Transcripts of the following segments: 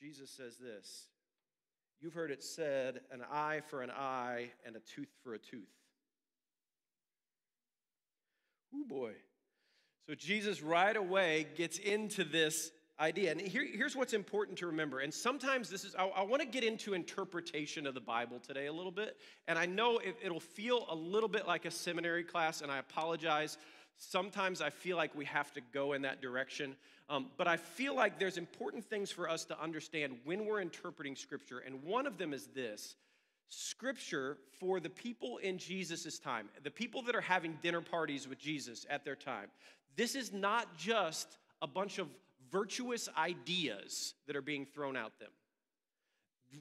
Jesus says this You've heard it said, an eye for an eye and a tooth for a tooth. Oh boy. So Jesus right away gets into this idea. And here, here's what's important to remember. And sometimes this is, I, I want to get into interpretation of the Bible today a little bit. And I know it, it'll feel a little bit like a seminary class, and I apologize. Sometimes I feel like we have to go in that direction. Um, but I feel like there's important things for us to understand when we're interpreting Scripture. And one of them is this Scripture for the people in Jesus' time, the people that are having dinner parties with Jesus at their time, this is not just a bunch of virtuous ideas that are being thrown out them.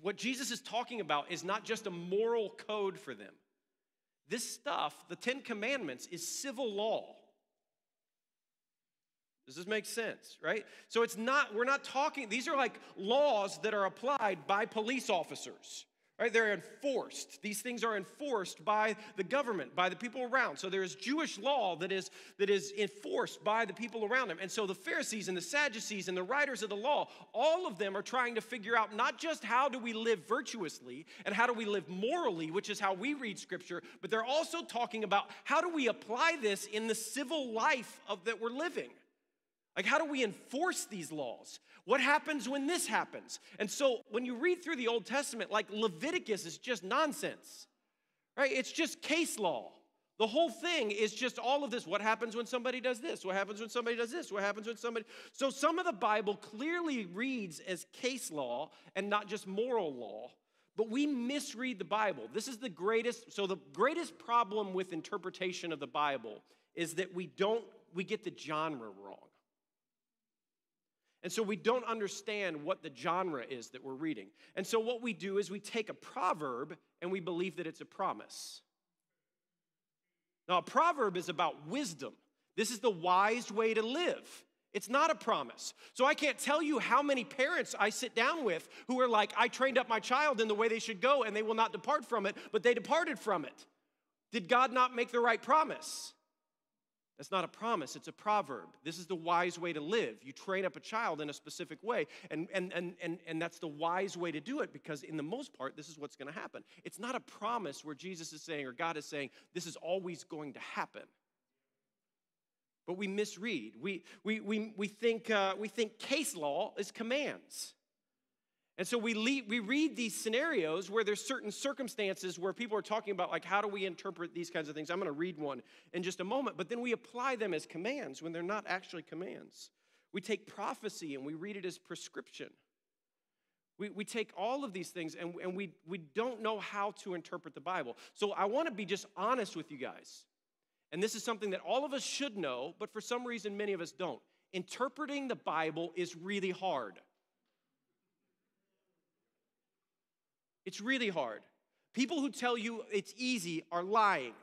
What Jesus is talking about is not just a moral code for them. This stuff, the Ten Commandments, is civil law. Does this make sense, right? So it's not, we're not talking, these are like laws that are applied by police officers. Right? They're enforced. These things are enforced by the government, by the people around. So there is Jewish law that is, that is enforced by the people around them. And so the Pharisees and the Sadducees and the writers of the law, all of them are trying to figure out not just how do we live virtuously and how do we live morally, which is how we read Scripture, but they're also talking about how do we apply this in the civil life of that we're living. Like, how do we enforce these laws? What happens when this happens? And so, when you read through the Old Testament, like Leviticus is just nonsense, right? It's just case law. The whole thing is just all of this. What happens when somebody does this? What happens when somebody does this? What happens when somebody. So, some of the Bible clearly reads as case law and not just moral law, but we misread the Bible. This is the greatest. So, the greatest problem with interpretation of the Bible is that we don't, we get the genre wrong. And so we don't understand what the genre is that we're reading. And so what we do is we take a proverb and we believe that it's a promise. Now, a proverb is about wisdom. This is the wise way to live. It's not a promise. So I can't tell you how many parents I sit down with who are like, I trained up my child in the way they should go and they will not depart from it, but they departed from it. Did God not make the right promise? That's not a promise, it's a proverb. This is the wise way to live. You train up a child in a specific way, and, and, and, and, and that's the wise way to do it because, in the most part, this is what's going to happen. It's not a promise where Jesus is saying or God is saying, this is always going to happen. But we misread. We, we, we, we, think, uh, we think case law is commands. And so we, we read these scenarios where there's certain circumstances where people are talking about, like, how do we interpret these kinds of things? I'm going to read one in just a moment, but then we apply them as commands when they're not actually commands. We take prophecy and we read it as prescription. We, we take all of these things and, and we, we don't know how to interpret the Bible. So I want to be just honest with you guys. And this is something that all of us should know, but for some reason, many of us don't. Interpreting the Bible is really hard. It's really hard. People who tell you it's easy are lying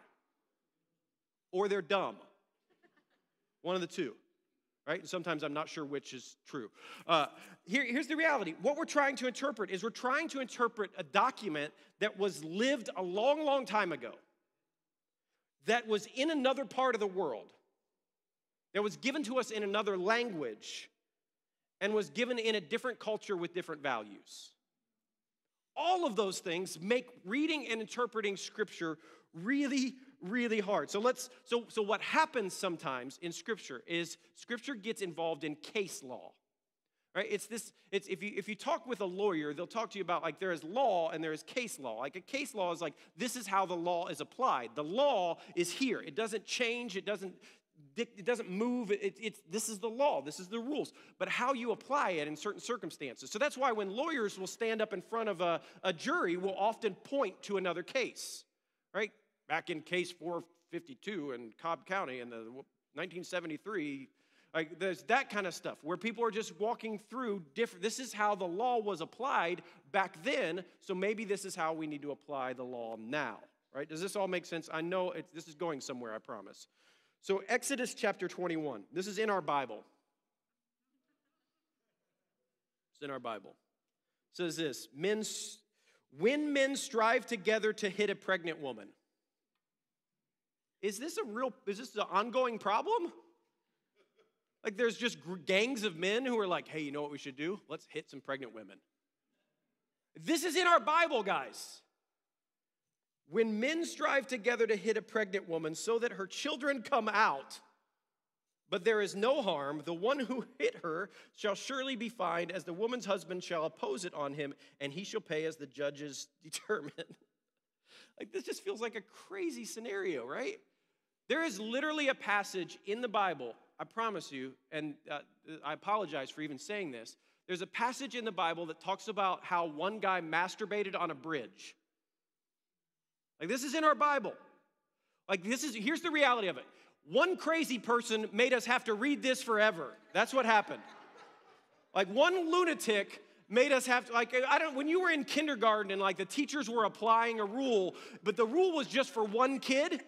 or they're dumb. One of the two, right? Sometimes I'm not sure which is true. Uh, here, here's the reality what we're trying to interpret is we're trying to interpret a document that was lived a long, long time ago, that was in another part of the world, that was given to us in another language, and was given in a different culture with different values. All of those things make reading and interpreting scripture really really hard. So let's so so what happens sometimes in scripture is scripture gets involved in case law. Right? It's this it's if you if you talk with a lawyer, they'll talk to you about like there is law and there is case law. Like a case law is like this is how the law is applied. The law is here. It doesn't change, it doesn't it doesn't move. It, it's, this is the law, this is the rules. But how you apply it in certain circumstances. So that's why when lawyers will stand up in front of a, a jury, will often point to another case, right? Back in case 452 in Cobb County in the 1973, like there's that kind of stuff where people are just walking through different. This is how the law was applied back then, so maybe this is how we need to apply the law now, right? Does this all make sense? I know this is going somewhere, I promise. So, Exodus chapter 21, this is in our Bible. It's in our Bible. It says this men, When men strive together to hit a pregnant woman. Is this a real, is this an ongoing problem? Like there's just gangs of men who are like, hey, you know what we should do? Let's hit some pregnant women. This is in our Bible, guys. When men strive together to hit a pregnant woman so that her children come out, but there is no harm, the one who hit her shall surely be fined, as the woman's husband shall oppose it on him, and he shall pay as the judges determine. like, this just feels like a crazy scenario, right? There is literally a passage in the Bible, I promise you, and uh, I apologize for even saying this. There's a passage in the Bible that talks about how one guy masturbated on a bridge. Like, this is in our Bible. Like, this is, here's the reality of it. One crazy person made us have to read this forever. That's what happened. Like, one lunatic made us have to, like, I don't, when you were in kindergarten and like the teachers were applying a rule, but the rule was just for one kid,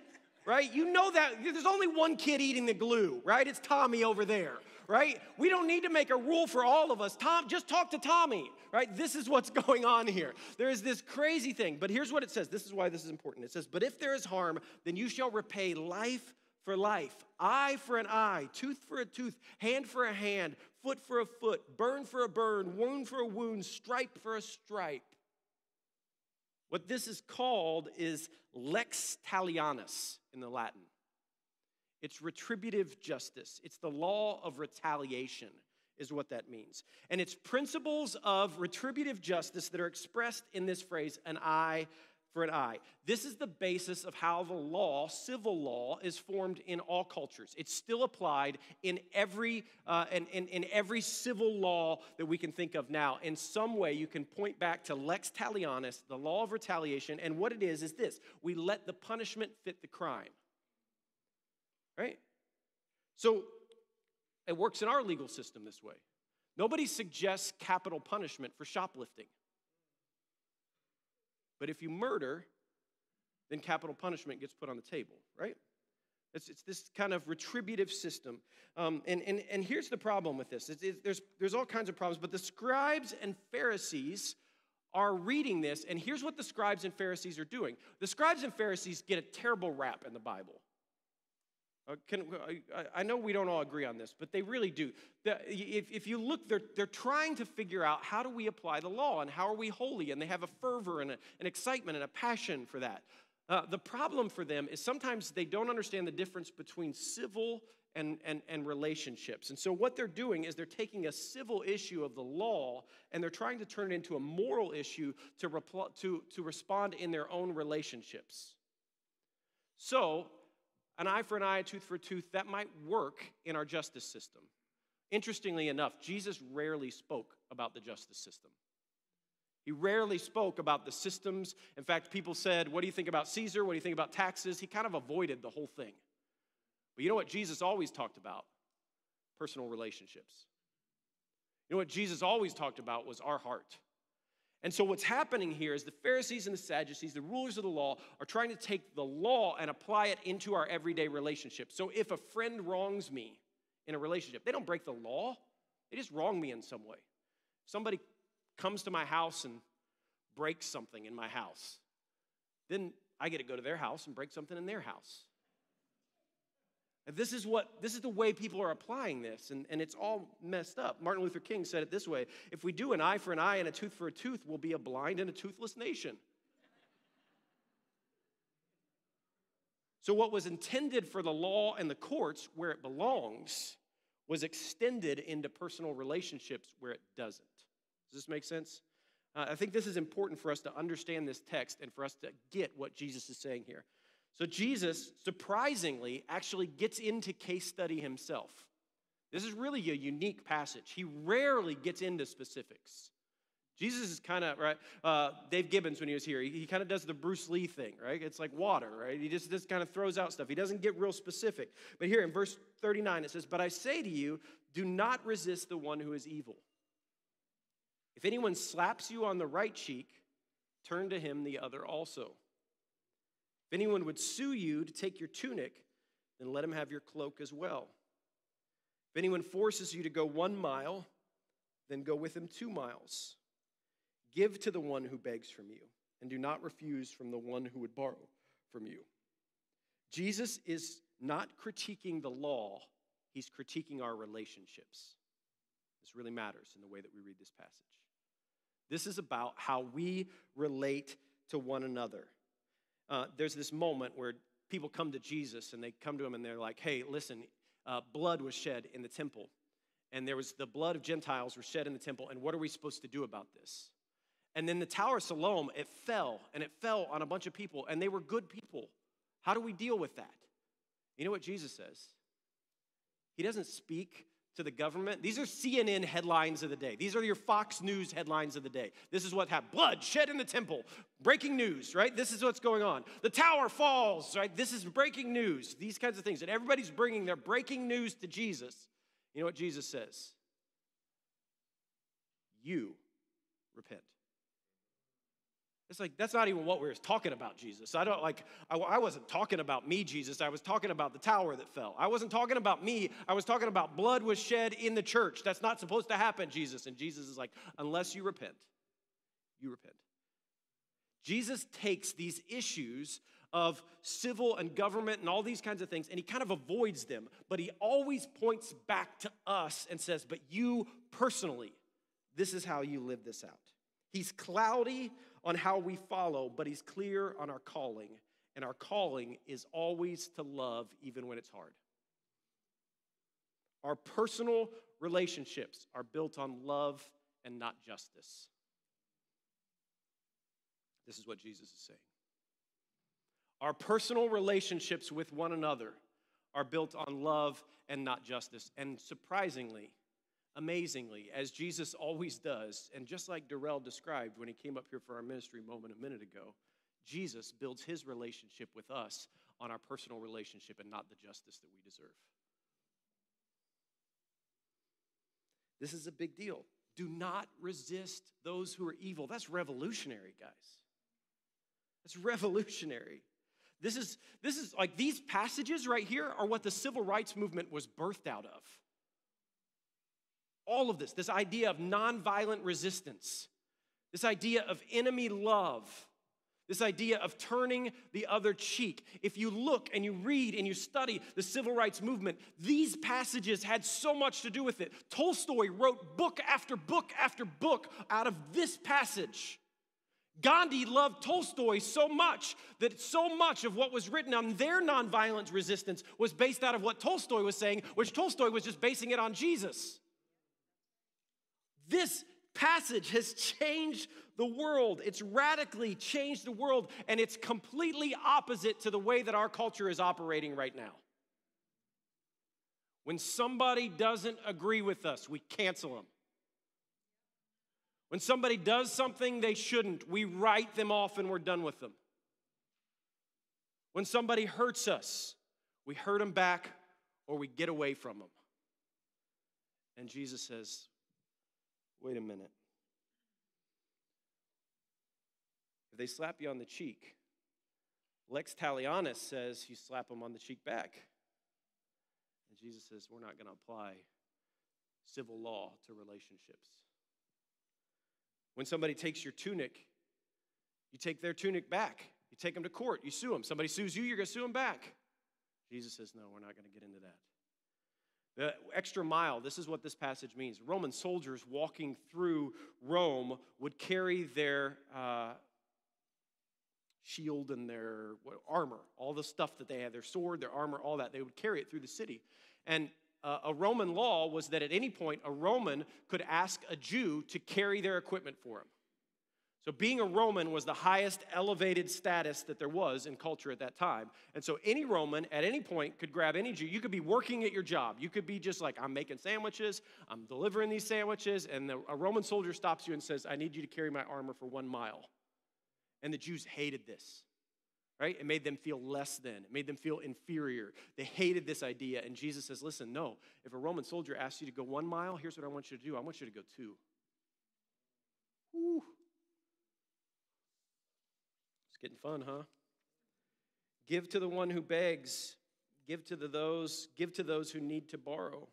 right? You know that there's only one kid eating the glue, right? It's Tommy over there, right? We don't need to make a rule for all of us. Tom, just talk to Tommy, right? This is what's going on here. There is this crazy thing, but here's what it says. This is why this is important. It says, But if there is harm, then you shall repay life for life, eye for an eye, tooth for a tooth, hand for a hand, foot for a foot, burn for a burn, wound for a wound, stripe for a stripe. What this is called is lex talionis in the Latin. It's retributive justice. It's the law of retaliation, is what that means. And it's principles of retributive justice that are expressed in this phrase an eye for an eye. This is the basis of how the law, civil law, is formed in all cultures. It's still applied in every, uh, in, in, in every civil law that we can think of now. In some way, you can point back to lex talionis, the law of retaliation, and what it is is this we let the punishment fit the crime. Right? So it works in our legal system this way. Nobody suggests capital punishment for shoplifting. But if you murder, then capital punishment gets put on the table, right? It's, it's this kind of retributive system. Um, and, and, and here's the problem with this it's, it's, there's, there's all kinds of problems, but the scribes and Pharisees are reading this, and here's what the scribes and Pharisees are doing. The scribes and Pharisees get a terrible rap in the Bible. Uh, can, I, know we don't all agree on this, but they really do. If, if you look, they're, they're trying to figure out how do we apply the law and how are we holy, and they have a fervor and a, an excitement and a passion for that. Uh, the problem for them is sometimes they don't understand the difference between civil and, and, and relationships. And so, what they're doing is they're taking a civil issue of the law and they're trying to turn it into a moral issue to, repl- to, to respond in their own relationships. So, an eye for an eye, a tooth for a tooth, that might work in our justice system. Interestingly enough, Jesus rarely spoke about the justice system. He rarely spoke about the systems. In fact, people said, What do you think about Caesar? What do you think about taxes? He kind of avoided the whole thing. But you know what Jesus always talked about? Personal relationships. You know what Jesus always talked about was our heart. And so, what's happening here is the Pharisees and the Sadducees, the rulers of the law, are trying to take the law and apply it into our everyday relationship. So, if a friend wrongs me in a relationship, they don't break the law, they just wrong me in some way. Somebody comes to my house and breaks something in my house, then I get to go to their house and break something in their house. This is what this is the way people are applying this, and, and it's all messed up. Martin Luther King said it this way: if we do an eye for an eye and a tooth for a tooth, we'll be a blind and a toothless nation. So, what was intended for the law and the courts, where it belongs, was extended into personal relationships where it doesn't. Does this make sense? Uh, I think this is important for us to understand this text and for us to get what Jesus is saying here. So Jesus, surprisingly, actually gets into case study himself. This is really a unique passage. He rarely gets into specifics. Jesus is kind of, right? Uh, Dave Gibbons, when he was here, he, he kind of does the Bruce Lee thing, right? It's like water, right? He just, just kind of throws out stuff. He doesn't get real specific. But here in verse 39, it says, But I say to you, do not resist the one who is evil. If anyone slaps you on the right cheek, turn to him the other also. If anyone would sue you to take your tunic, then let him have your cloak as well. If anyone forces you to go one mile, then go with him two miles. Give to the one who begs from you, and do not refuse from the one who would borrow from you. Jesus is not critiquing the law, he's critiquing our relationships. This really matters in the way that we read this passage. This is about how we relate to one another. Uh, there's this moment where people come to Jesus and they come to him and they're like, hey, listen, uh, blood was shed in the temple. And there was the blood of Gentiles were shed in the temple. And what are we supposed to do about this? And then the Tower of Siloam, it fell, and it fell on a bunch of people, and they were good people. How do we deal with that? You know what Jesus says? He doesn't speak to the government. These are CNN headlines of the day. These are your Fox News headlines of the day. This is what happened. Blood shed in the temple. Breaking news, right? This is what's going on. The tower falls, right? This is breaking news. These kinds of things. And everybody's bringing their breaking news to Jesus. You know what Jesus says? You repent. It's like, that's not even what we are talking about, Jesus. I don't like, I, I, wasn't talking about me, Jesus. I was talking about the tower that fell. I wasn't talking about me. I was talking about blood was shed in the church. That's not supposed to happen, Jesus. And Jesus is like, unless you repent, you repent. Jesus takes these issues of civil and government and all these kinds of things and he kind of avoids them, but he always points back to us and says, but you personally, this is how you live this out. He's cloudy on how we follow, but He's clear on our calling. And our calling is always to love, even when it's hard. Our personal relationships are built on love and not justice. This is what Jesus is saying. Our personal relationships with one another are built on love and not justice. And surprisingly, amazingly, as Jesus always does, and just like Darrell described when he came up here for our ministry moment a minute ago, Jesus builds his relationship with us on our personal relationship and not the justice that we deserve. This is a big deal. Do not resist those who are evil. That's revolutionary, guys. That's revolutionary. This is, this is like these passages right here are what the civil rights movement was birthed out of all of this this idea of nonviolent resistance, this idea of enemy love, this idea of turning the other cheek. If you look and you read and you study the civil rights movement, these passages had so much to do with it. Tolstoy wrote book after book after book out of this passage. Gandhi loved Tolstoy so much that so much of what was written on their nonviolent resistance was based out of what Tolstoy was saying, which Tolstoy was just basing it on Jesus. This passage has changed the world. It's radically changed the world, and it's completely opposite to the way that our culture is operating right now. When somebody doesn't agree with us, we cancel them. When somebody does something they shouldn't, we write them off and we're done with them. When somebody hurts us, we hurt them back or we get away from them. And Jesus says, wait a minute. If they slap you on the cheek, Lex Talionis says you slap them on the cheek back. And Jesus says we're not going to apply civil law to relationships. When somebody takes your tunic, you take their tunic back. You take them to court, you sue them. Somebody sues you, you're going to sue them back. Jesus says, no, we're not going to get into that. The extra mile, this is what this passage means. Roman soldiers walking through Rome would carry their uh, shield and their armor, all the stuff that they had, their sword, their armor, all that. They would carry it through the city. And uh, a Roman law was that at any point, a Roman could ask a Jew to carry their equipment for him. So, being a Roman was the highest elevated status that there was in culture at that time. And so, any Roman at any point could grab any Jew. You could be working at your job. You could be just like, I'm making sandwiches, I'm delivering these sandwiches, and the, a Roman soldier stops you and says, I need you to carry my armor for one mile. And the Jews hated this, right? It made them feel less than, it made them feel inferior. They hated this idea. And Jesus says, Listen, no, if a Roman soldier asks you to go one mile, here's what I want you to do I want you to go two. Whew. It's getting fun, huh? Give to the one who begs, give to the those, give to those who need to borrow.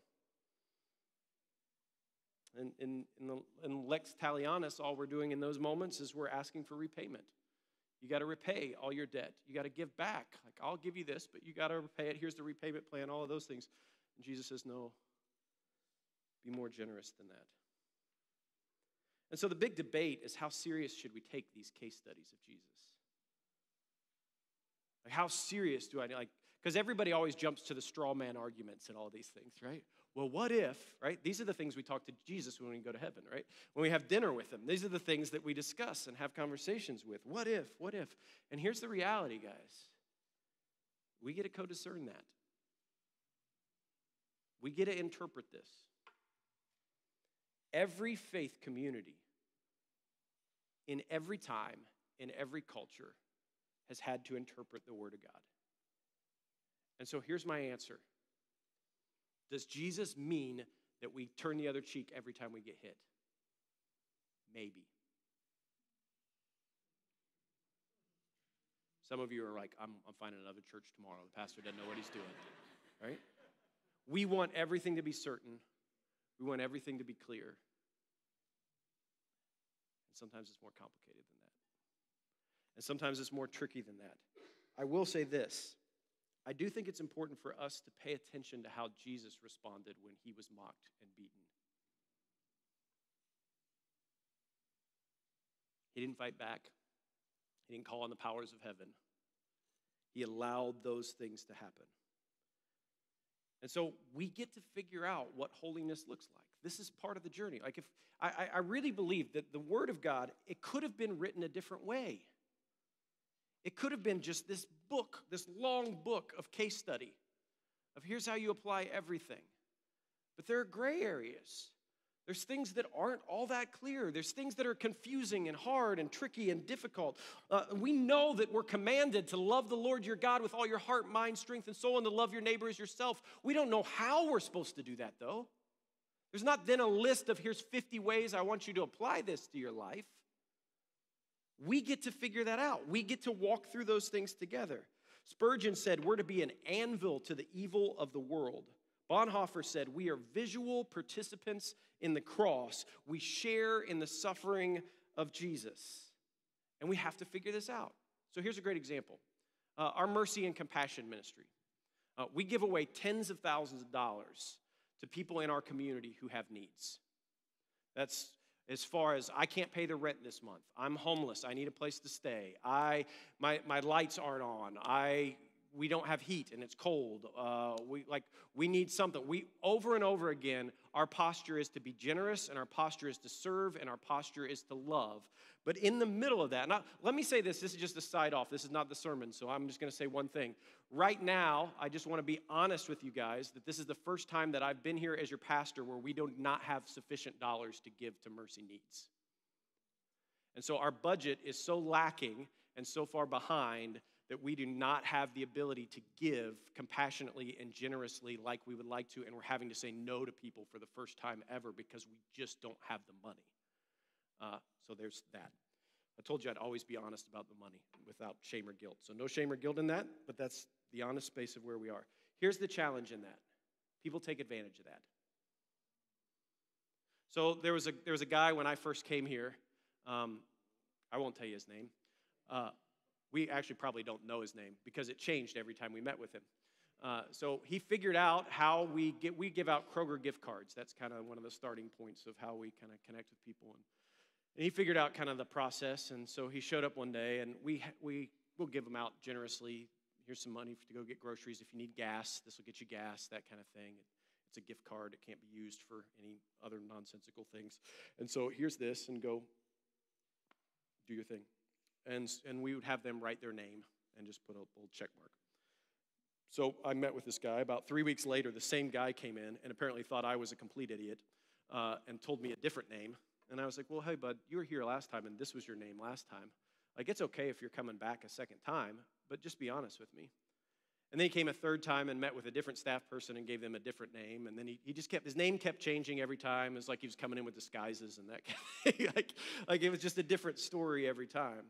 And in, in, the, in Lex Talionis, all we're doing in those moments is we're asking for repayment. You got to repay all your debt. You got to give back. Like, I'll give you this, but you got to repay it. Here's the repayment plan, all of those things. And Jesus says, No, be more generous than that. And so the big debate is how serious should we take these case studies of Jesus? Like, how serious do I like? Because everybody always jumps to the straw man arguments and all these things, right? Well, what if, right? These are the things we talk to Jesus when we go to heaven, right? When we have dinner with him, these are the things that we discuss and have conversations with. What if, what if? And here's the reality, guys we get to co discern that. We get to interpret this. Every faith community, in every time, in every culture, has had to interpret the Word of God. And so here's my answer Does Jesus mean that we turn the other cheek every time we get hit? Maybe. Some of you are like, I'm, I'm finding another church tomorrow. The pastor doesn't know what he's doing, right? We want everything to be certain, we want everything to be clear. And sometimes it's more complicated than. And sometimes it's more tricky than that. I will say this I do think it's important for us to pay attention to how Jesus responded when he was mocked and beaten. He didn't fight back, he didn't call on the powers of heaven. He allowed those things to happen. And so we get to figure out what holiness looks like. This is part of the journey. Like if I, I really believe that the Word of God, it could have been written a different way. It could have been just this book, this long book of case study of here's how you apply everything. But there are gray areas. There's things that aren't all that clear. There's things that are confusing and hard and tricky and difficult. Uh, we know that we're commanded to love the Lord your God with all your heart, mind, strength, and soul, and to love your neighbor as yourself. We don't know how we're supposed to do that, though. There's not then a list of here's 50 ways I want you to apply this to your life. We get to figure that out. We get to walk through those things together. Spurgeon said, We're to be an anvil to the evil of the world. Bonhoeffer said, We are visual participants in the cross. We share in the suffering of Jesus. And we have to figure this out. So here's a great example uh, our mercy and compassion ministry. Uh, we give away tens of thousands of dollars to people in our community who have needs. That's as far as I can't pay the rent this month. I'm homeless. I need a place to stay. I my my lights aren't on. I we don't have heat and it's cold. Uh, we like we need something. We over and over again, our posture is to be generous, and our posture is to serve, and our posture is to love. But in the middle of that, let me say this. This is just a side off. This is not the sermon, so I'm just going to say one thing. Right now, I just want to be honest with you guys that this is the first time that I've been here as your pastor where we do not have sufficient dollars to give to Mercy Needs. And so our budget is so lacking and so far behind that we do not have the ability to give compassionately and generously like we would like to, and we're having to say no to people for the first time ever because we just don't have the money. Uh, so there's that. I told you I'd always be honest about the money without shame or guilt. So no shame or guilt in that, but that's the honest space of where we are. Here's the challenge in that people take advantage of that. So there was a, there was a guy when I first came here. Um, I won't tell you his name. Uh, we actually probably don't know his name because it changed every time we met with him. Uh, so he figured out how we get we give out Kroger gift cards. That's kind of one of the starting points of how we kind of connect with people. And, and he figured out kind of the process. And so he showed up one day, and we we will give them out generously. Here's some money to go get groceries. If you need gas, this will get you gas. That kind of thing. It's a gift card. It can't be used for any other nonsensical things. And so here's this, and go do your thing and, and we would have them write their name and just put a little check mark. So I met with this guy. About three weeks later, the same guy came in and apparently thought I was a complete idiot uh, and told me a different name. And I was like, well, hey, bud, you were here last time and this was your name last time. Like, it's okay if you're coming back a second time, but just be honest with me. And then he came a third time and met with a different staff person and gave them a different name. And then he, he just kept, his name kept changing every time. It was like he was coming in with disguises and that. kind of like, like it was just a different story every time.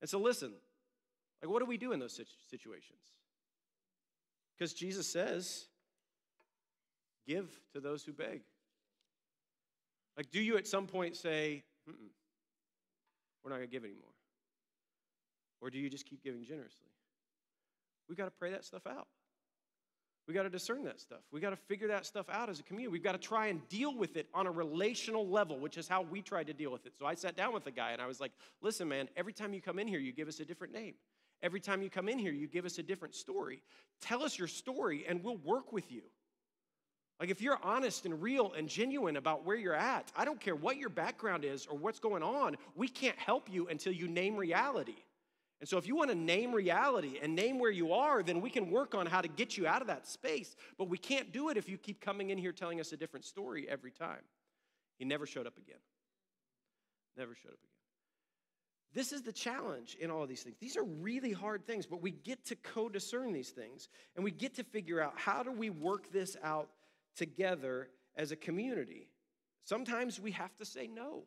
And so, listen, like, what do we do in those situations? Because Jesus says, give to those who beg. Like, do you at some point say, we're not going to give anymore? Or do you just keep giving generously? We've got to pray that stuff out. We got to discern that stuff. We got to figure that stuff out as a community. We've got to try and deal with it on a relational level, which is how we tried to deal with it. So I sat down with the guy and I was like, listen, man, every time you come in here, you give us a different name. Every time you come in here, you give us a different story. Tell us your story and we'll work with you. Like, if you're honest and real and genuine about where you're at, I don't care what your background is or what's going on, we can't help you until you name reality. And so, if you want to name reality and name where you are, then we can work on how to get you out of that space. But we can't do it if you keep coming in here telling us a different story every time. He never showed up again. Never showed up again. This is the challenge in all of these things. These are really hard things, but we get to co discern these things and we get to figure out how do we work this out together as a community. Sometimes we have to say no.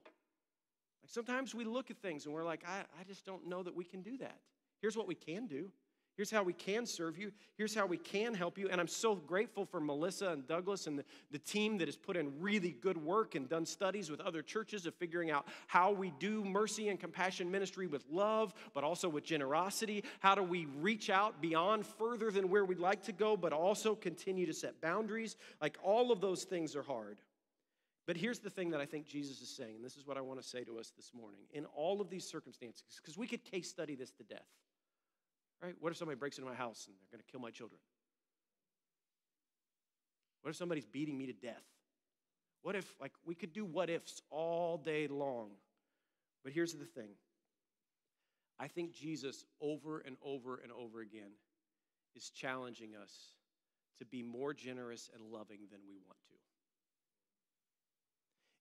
Like sometimes we look at things and we're like, I, I just don't know that we can do that. Here's what we can do. Here's how we can serve you. Here's how we can help you. And I'm so grateful for Melissa and Douglas and the, the team that has put in really good work and done studies with other churches of figuring out how we do mercy and compassion ministry with love, but also with generosity. How do we reach out beyond further than where we'd like to go, but also continue to set boundaries? Like all of those things are hard. But here's the thing that I think Jesus is saying, and this is what I want to say to us this morning. In all of these circumstances, because we could case study this to death, right? What if somebody breaks into my house and they're going to kill my children? What if somebody's beating me to death? What if, like, we could do what ifs all day long? But here's the thing I think Jesus, over and over and over again, is challenging us to be more generous and loving than we want to.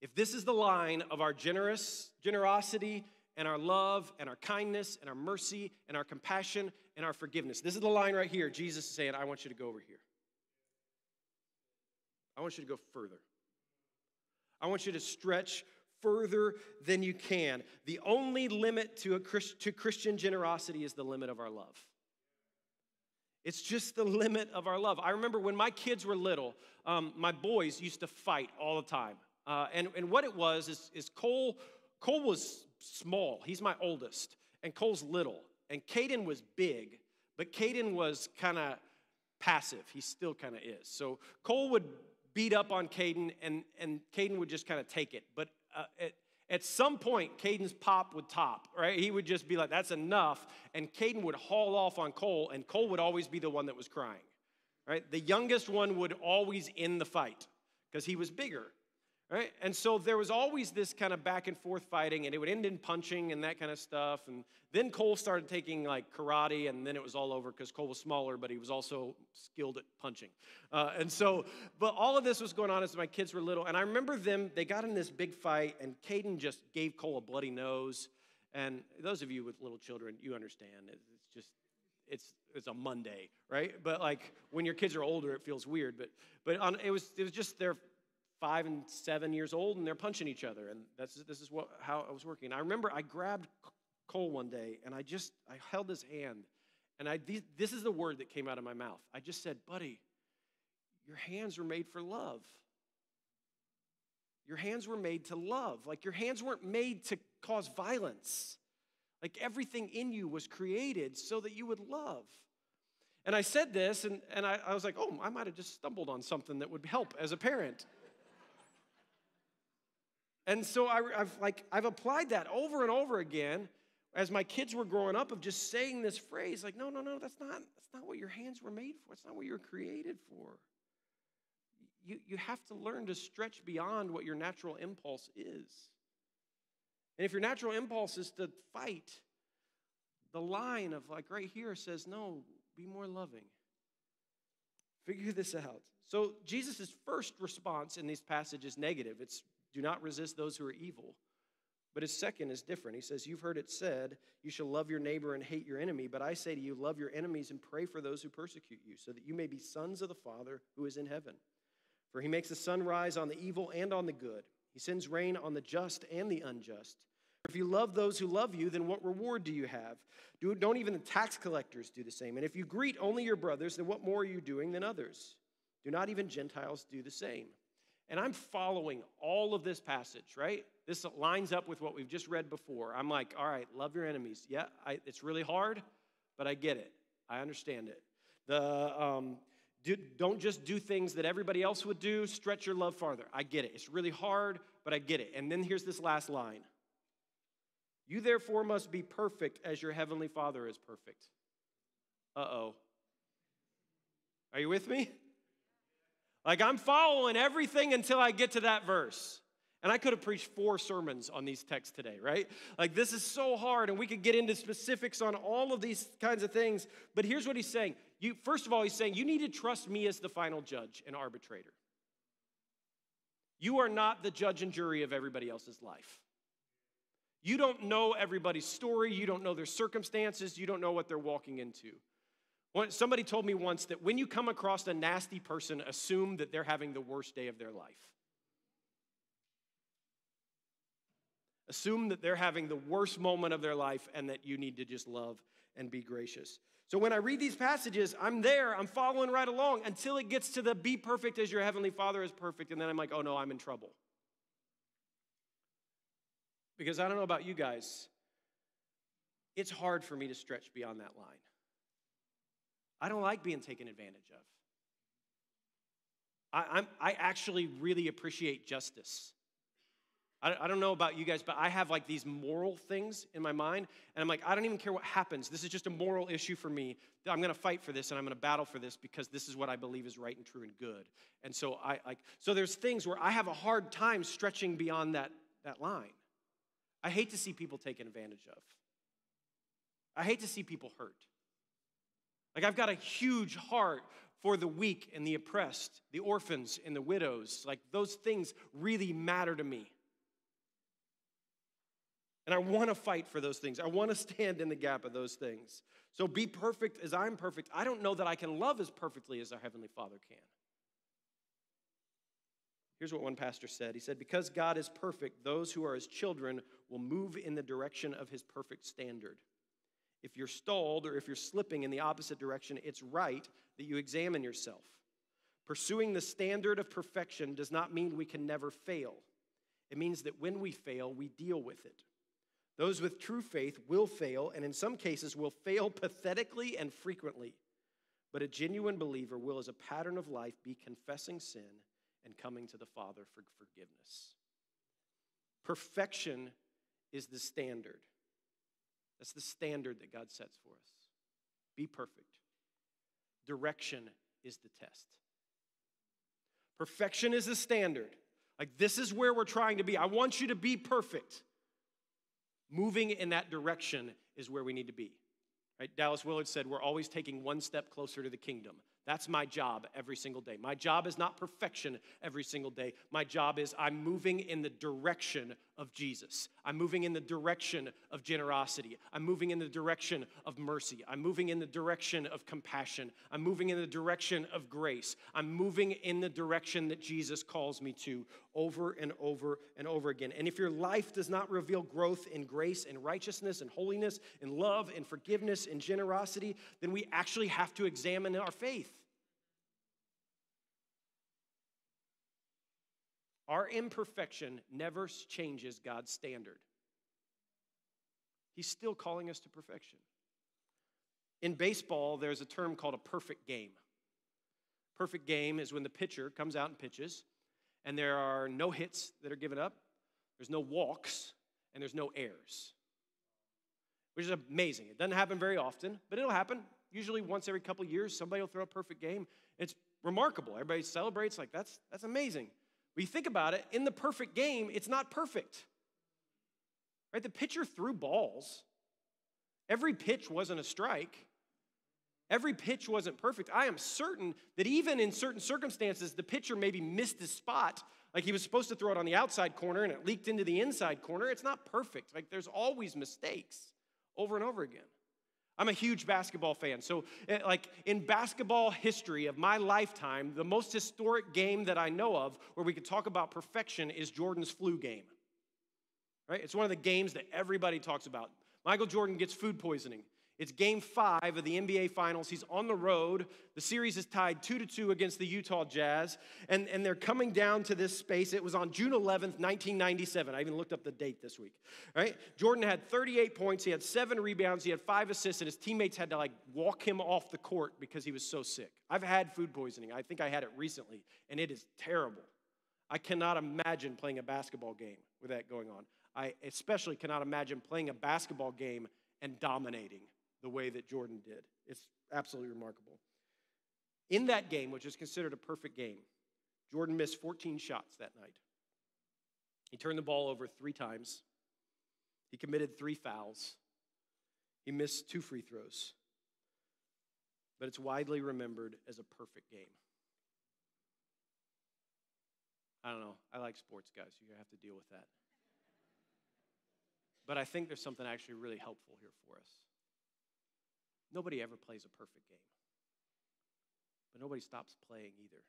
If this is the line of our generous generosity and our love and our kindness and our mercy and our compassion and our forgiveness, this is the line right here. Jesus is saying, I want you to go over here. I want you to go further. I want you to stretch further than you can. The only limit to, a Christ, to Christian generosity is the limit of our love. It's just the limit of our love. I remember when my kids were little, um, my boys used to fight all the time. Uh, and, and what it was is, is Cole, Cole was small. He's my oldest. And Cole's little. And Caden was big, but Caden was kind of passive. He still kind of is. So Cole would beat up on Caden, and, and Caden would just kind of take it. But uh, at, at some point, Caden's pop would top, right? He would just be like, that's enough. And Caden would haul off on Cole, and Cole would always be the one that was crying, right? The youngest one would always end the fight because he was bigger. Right? And so there was always this kind of back and forth fighting, and it would end in punching and that kind of stuff. And then Cole started taking like karate, and then it was all over because Cole was smaller, but he was also skilled at punching. Uh, and so, but all of this was going on as my kids were little. And I remember them, they got in this big fight, and Caden just gave Cole a bloody nose. And those of you with little children, you understand. It's just, it's it's a Monday, right? But like when your kids are older, it feels weird. But but on, it was it was just their five and seven years old and they're punching each other. And that's, this is what, how I was working. I remember I grabbed Cole one day and I just, I held his hand. And I, this is the word that came out of my mouth. I just said, buddy, your hands were made for love. Your hands were made to love. Like your hands weren't made to cause violence. Like everything in you was created so that you would love. And I said this, and, and I, I was like, oh, I might have just stumbled on something that would help as a parent. And so I, have like I've applied that over and over again as my kids were growing up of just saying this phrase like no no no that's not that's not what your hands were made for. It's not what you're created for. You, you have to learn to stretch beyond what your natural impulse is. And if your natural impulse is to fight the line of like right here says no be more loving. Figure this out. So jesus' first response in these passages negative. It's do not resist those who are evil. But his second is different. He says, You've heard it said, You shall love your neighbor and hate your enemy. But I say to you, love your enemies and pray for those who persecute you, so that you may be sons of the Father who is in heaven. For he makes the sun rise on the evil and on the good, he sends rain on the just and the unjust. If you love those who love you, then what reward do you have? Do, don't even the tax collectors do the same? And if you greet only your brothers, then what more are you doing than others? Do not even Gentiles do the same? And I'm following all of this passage, right? This lines up with what we've just read before. I'm like, all right, love your enemies. Yeah, I, it's really hard, but I get it. I understand it. The um, Do, don't just do things that everybody else would do. Stretch your love farther. I get it. It's really hard, but I get it. And then here's this last line You therefore must be perfect as your heavenly Father is perfect. Uh oh. Are you with me? Like I'm following everything until I get to that verse. And I could have preached four sermons on these texts today, right? Like, this is so hard, and we could get into specifics on all of these kinds of things. But here's what he's saying. You, first of all, he's saying, you need to trust me as the final judge and arbitrator. You are not the judge and jury of everybody else's life. You don't know everybody's story, you don't know their circumstances, you don't know what they're walking into. Somebody told me once that when you come across a nasty person, assume that they're having the worst day of their life. Assume that they're having the worst moment of their life and that you need to just love and be gracious. So when I read these passages, I'm there, I'm following right along until it gets to the be perfect as your heavenly Father is perfect. And then I'm like, oh no, I'm in trouble. Because I don't know about you guys, it's hard for me to stretch beyond that line. I don't like being taken advantage of. I, am I actually really appreciate justice. I, I don't know about you guys, but I have like these moral things in my mind, and I'm like, I don't even care what happens. This is just a moral issue for me. I'm going to fight for this, and I'm going to battle for this because this is what I believe is right and true and good. And so I like, so there's things where I have a hard time stretching beyond that that line. I hate to see people taken advantage of. I hate to see people hurt. Like, I've got a huge heart for the weak and the oppressed, the orphans and the widows. Like, those things really matter to me. And I want to fight for those things. I want to stand in the gap of those things. So be perfect as I'm perfect. I don't know that I can love as perfectly as our Heavenly Father can. Here's what one pastor said He said, Because God is perfect, those who are his children will move in the direction of his perfect standard. If you're stalled or if you're slipping in the opposite direction, it's right that you examine yourself. Pursuing the standard of perfection does not mean we can never fail. It means that when we fail, we deal with it. Those with true faith will fail, and in some cases will fail pathetically and frequently. But a genuine believer will, as a pattern of life, be confessing sin and coming to the Father for forgiveness. Perfection is the standard. That's the standard that God sets for us. Be perfect. Direction is the test. Perfection is the standard. Like, this is where we're trying to be. I want you to be perfect. Moving in that direction is where we need to be. Right? Dallas Willard said, We're always taking one step closer to the kingdom. That's my job every single day. My job is not perfection every single day. My job is I'm moving in the direction of Jesus. I'm moving in the direction of generosity. I'm moving in the direction of mercy. I'm moving in the direction of compassion. I'm moving in the direction of grace. I'm moving in the direction that Jesus calls me to over and over and over again. And if your life does not reveal growth in grace and righteousness and holiness and love and forgiveness and generosity, then we actually have to examine our faith. Our imperfection never changes God's standard. He's still calling us to perfection. In baseball, there's a term called a perfect game. Perfect game is when the pitcher comes out and pitches, and there are no hits that are given up, there's no walks, and there's no errors, which is amazing. It doesn't happen very often, but it'll happen. Usually, once every couple years, somebody will throw a perfect game. It's remarkable. Everybody celebrates, like, that's, that's amazing. When you think about it, in the perfect game, it's not perfect. Right? The pitcher threw balls. Every pitch wasn't a strike. Every pitch wasn't perfect. I am certain that even in certain circumstances, the pitcher maybe missed his spot. Like he was supposed to throw it on the outside corner and it leaked into the inside corner. It's not perfect. Like there's always mistakes over and over again. I'm a huge basketball fan. So, eh, like in basketball history of my lifetime, the most historic game that I know of where we could talk about perfection is Jordan's flu game. Right? It's one of the games that everybody talks about. Michael Jordan gets food poisoning It's game five of the NBA Finals. He's on the road. The series is tied two to two against the Utah Jazz, and, and they're coming down to this space. It was on June 11th, 1997. I even looked up the date this week. Right? Jordan had 38 points. He had seven rebounds. He had five assists, and his teammates had to like walk him off the court because he was so sick. I've had food poisoning. I think I had it recently, and it is terrible. I cannot imagine playing a basketball game with that going on. I especially cannot imagine playing a basketball game and dominating the way that Jordan did. It's absolutely remarkable. In that game, which is considered a perfect game, Jordan missed 14 shots that night. He turned the ball over three times. He committed three fouls. He missed two free throws. But it's widely remembered as a perfect game. I don't know. I like sports, guys. You have to deal with that. But I think there's something actually really helpful here for us. Nobody ever plays a perfect game, but nobody stops playing either.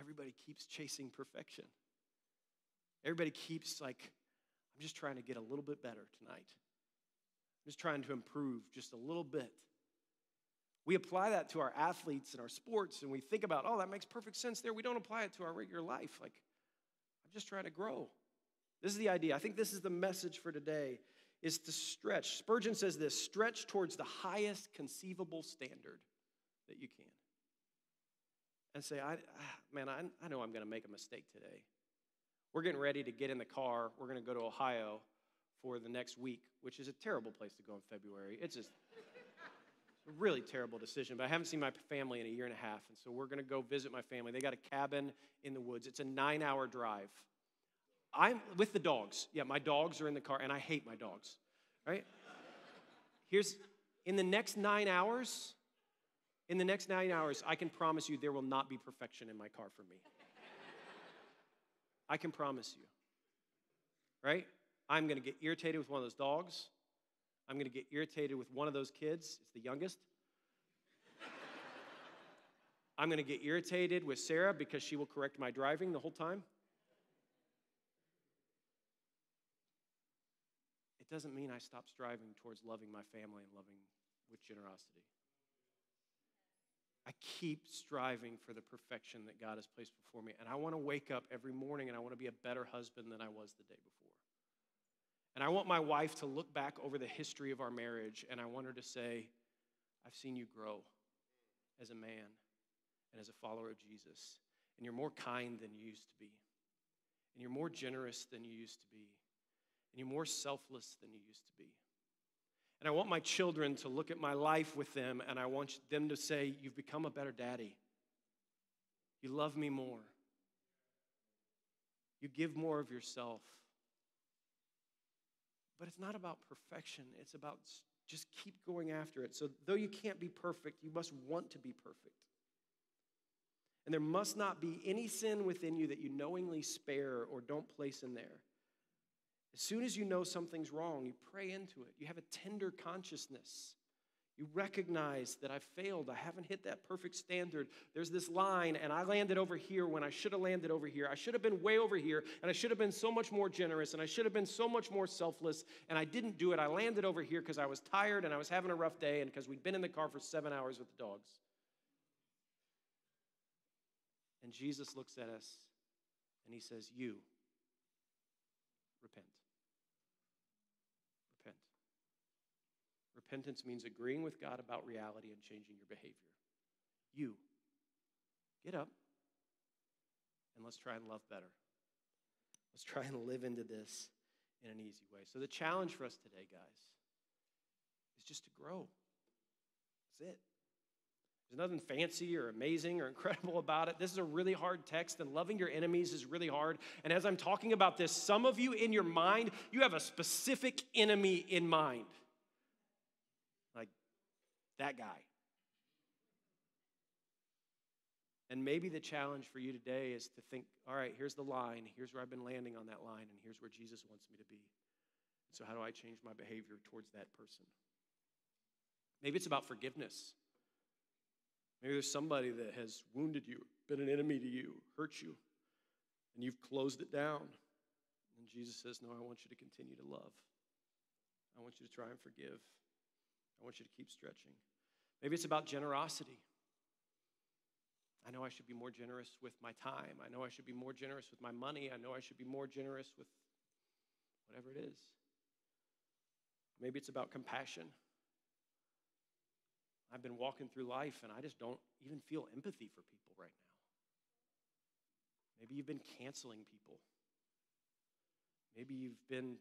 Everybody keeps chasing perfection. Everybody keeps like, I'm just trying to get a little bit better tonight. I'm just trying to improve just a little bit. We apply that to our athletes and our sports, and we think about, oh, that makes perfect sense there. We don't apply it to our regular life. Like, I'm just trying to grow. This is the idea. I think this is the message for today is to stretch. Spurgeon says this stretch towards the highest conceivable standard that you can. And say, I, man, I, I know I'm going to make a mistake today. We're getting ready to get in the car. We're going to go to Ohio for the next week, which is a terrible place to go in February. It's just a really terrible decision, but I haven't seen my family in a year and a half. And so we're going to go visit my family. They got a cabin in the woods. It's a nine hour drive. I'm with the dogs. Yeah, my dogs are in the car, and I hate my dogs, right? Here's in the next nine hours, in the next nine hours, I can promise you there will not be perfection in my car for me. I can promise you, right? I'm gonna get irritated with one of those dogs. I'm gonna get irritated with one of those kids, it's the youngest. I'm gonna get irritated with Sarah because she will correct my driving the whole time. It doesn't mean I stop striving towards loving my family and loving with generosity. I keep striving for the perfection that God has placed before me. And I want to wake up every morning and I want to be a better husband than I was the day before. And I want my wife to look back over the history of our marriage and I want her to say, I've seen you grow as a man and as a follower of Jesus. And you're more kind than you used to be. And you're more generous than you used to be and you're more selfless than you used to be. And I want my children to look at my life with them, and I want them to say, You've become a better daddy. You love me more. You give more of yourself. But it's not about perfection, it's about just keep going after it. So, though you can't be perfect, you must want to be perfect. And there must not be any sin within you that you knowingly spare or don't place in there. As soon as you know something's wrong, you pray into it. You have a tender consciousness. You recognize that I failed. I haven't hit that perfect standard. There's this line, and I landed over here when I should have landed over here. I should have been way over here, and I should have been so much more generous, and I should have been so much more selfless, and I didn't do it. I landed over here because I was tired and I was having a rough day, and because we'd been in the car for seven hours with the dogs. And Jesus looks at us and he says, You repent. Repentance means agreeing with God about reality and changing your behavior. You, get up and let's try and love better. Let's try and live into this in an easy way. So, the challenge for us today, guys, is just to grow. That's it. There's nothing fancy or amazing or incredible about it. This is a really hard text, and loving your enemies is really hard. And as I'm talking about this, some of you in your mind, you have a specific enemy in mind that guy. And maybe the challenge for you today is to think, all right, here's the line. Here's where I've been landing on that line, and here's where Jesus wants me to be. So, how do I change my behavior towards that person? Maybe it's about forgiveness. Maybe there's somebody that has wounded you, been an enemy to you, hurt you, and you've closed it down. And Jesus says, No, I want you to continue to love. I want you to try and forgive. I want you to keep stretching. Maybe it's about generosity. I know I should be more generous with my time. I know I should be more generous with my money. I know I should be more generous with whatever it is. Maybe it's about compassion. I've been walking through life and I just don't even feel empathy for people right now. Maybe you've been canceling people. Maybe you've been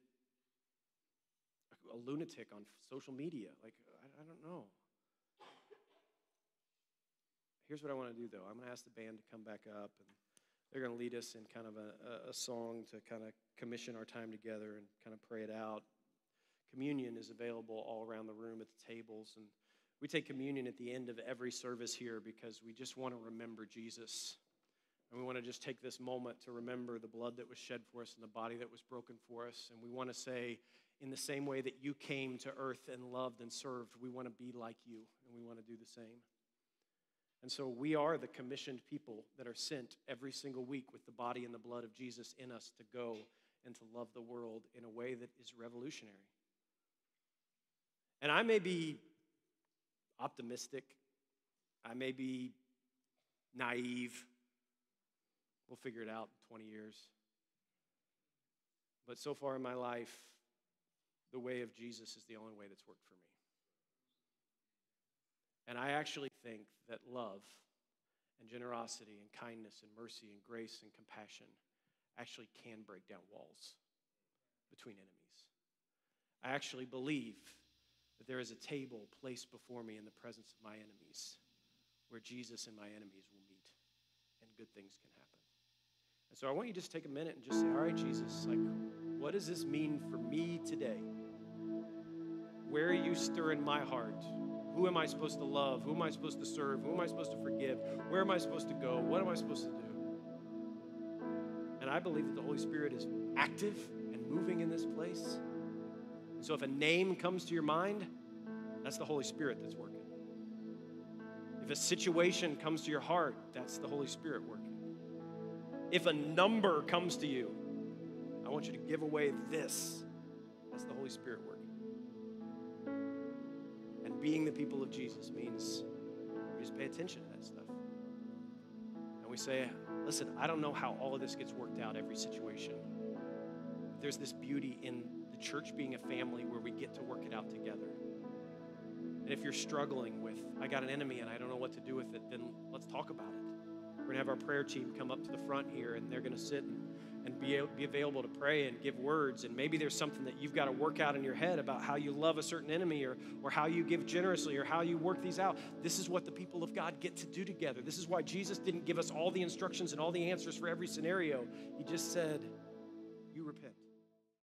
a lunatic on social media. Like, I, don't know. Here's what I want to do, though. I'm going to ask the band to come back up, and they're going to lead us in kind of a, a song to kind of commission our time together and kind of pray it out. Communion is available all around the room at the tables, and we take communion at the end of every service here because we just want to remember Jesus. And we want to just take this moment to remember the blood that was shed for us and the body that was broken for us. And we want to say, in the same way that you came to earth and loved and served, we want to be like you, and we want to do the same. And so we are the commissioned people that are sent every single week with the body and the blood of Jesus in us to go and to love the world in a way that is revolutionary. And I may be optimistic, I may be naive. We'll figure it out in 20 years. But so far in my life, the way of Jesus is the only way that's worked for me. And I actually think that love and generosity and kindness and mercy and grace and compassion actually can break down walls between enemies. I actually believe that there is a table placed before me in the presence of my enemies where Jesus and my enemies will meet and good things can happen. And so I want you to just take a minute and just say, All right, Jesus, like, what does this mean for me today? Where are you stirring my heart? Who am I supposed to love? Who am I supposed to serve? Who am I supposed to forgive? Where am I supposed to go? What am I supposed to do? And I believe that the Holy Spirit is active and moving in this place. And so if a name comes to your mind, that's the Holy Spirit that's working. If a situation comes to your heart, that's the Holy Spirit working. If a number comes to you, I want you to give away this. That's the Holy Spirit working being the people of Jesus means we just pay attention to that stuff. And we say, listen, I don't know how all of this gets worked out every situation. But there's this beauty in the church being a family where we get to work it out together. And if you're struggling with, I got an enemy and I don't know what to do with it, then let's talk about it. We're going to have our prayer team come up to the front here and they're going to sit and and be, be available to pray and give words. And maybe there's something that you've got to work out in your head about how you love a certain enemy or, or how you give generously or how you work these out. This is what the people of God get to do together. This is why Jesus didn't give us all the instructions and all the answers for every scenario. He just said.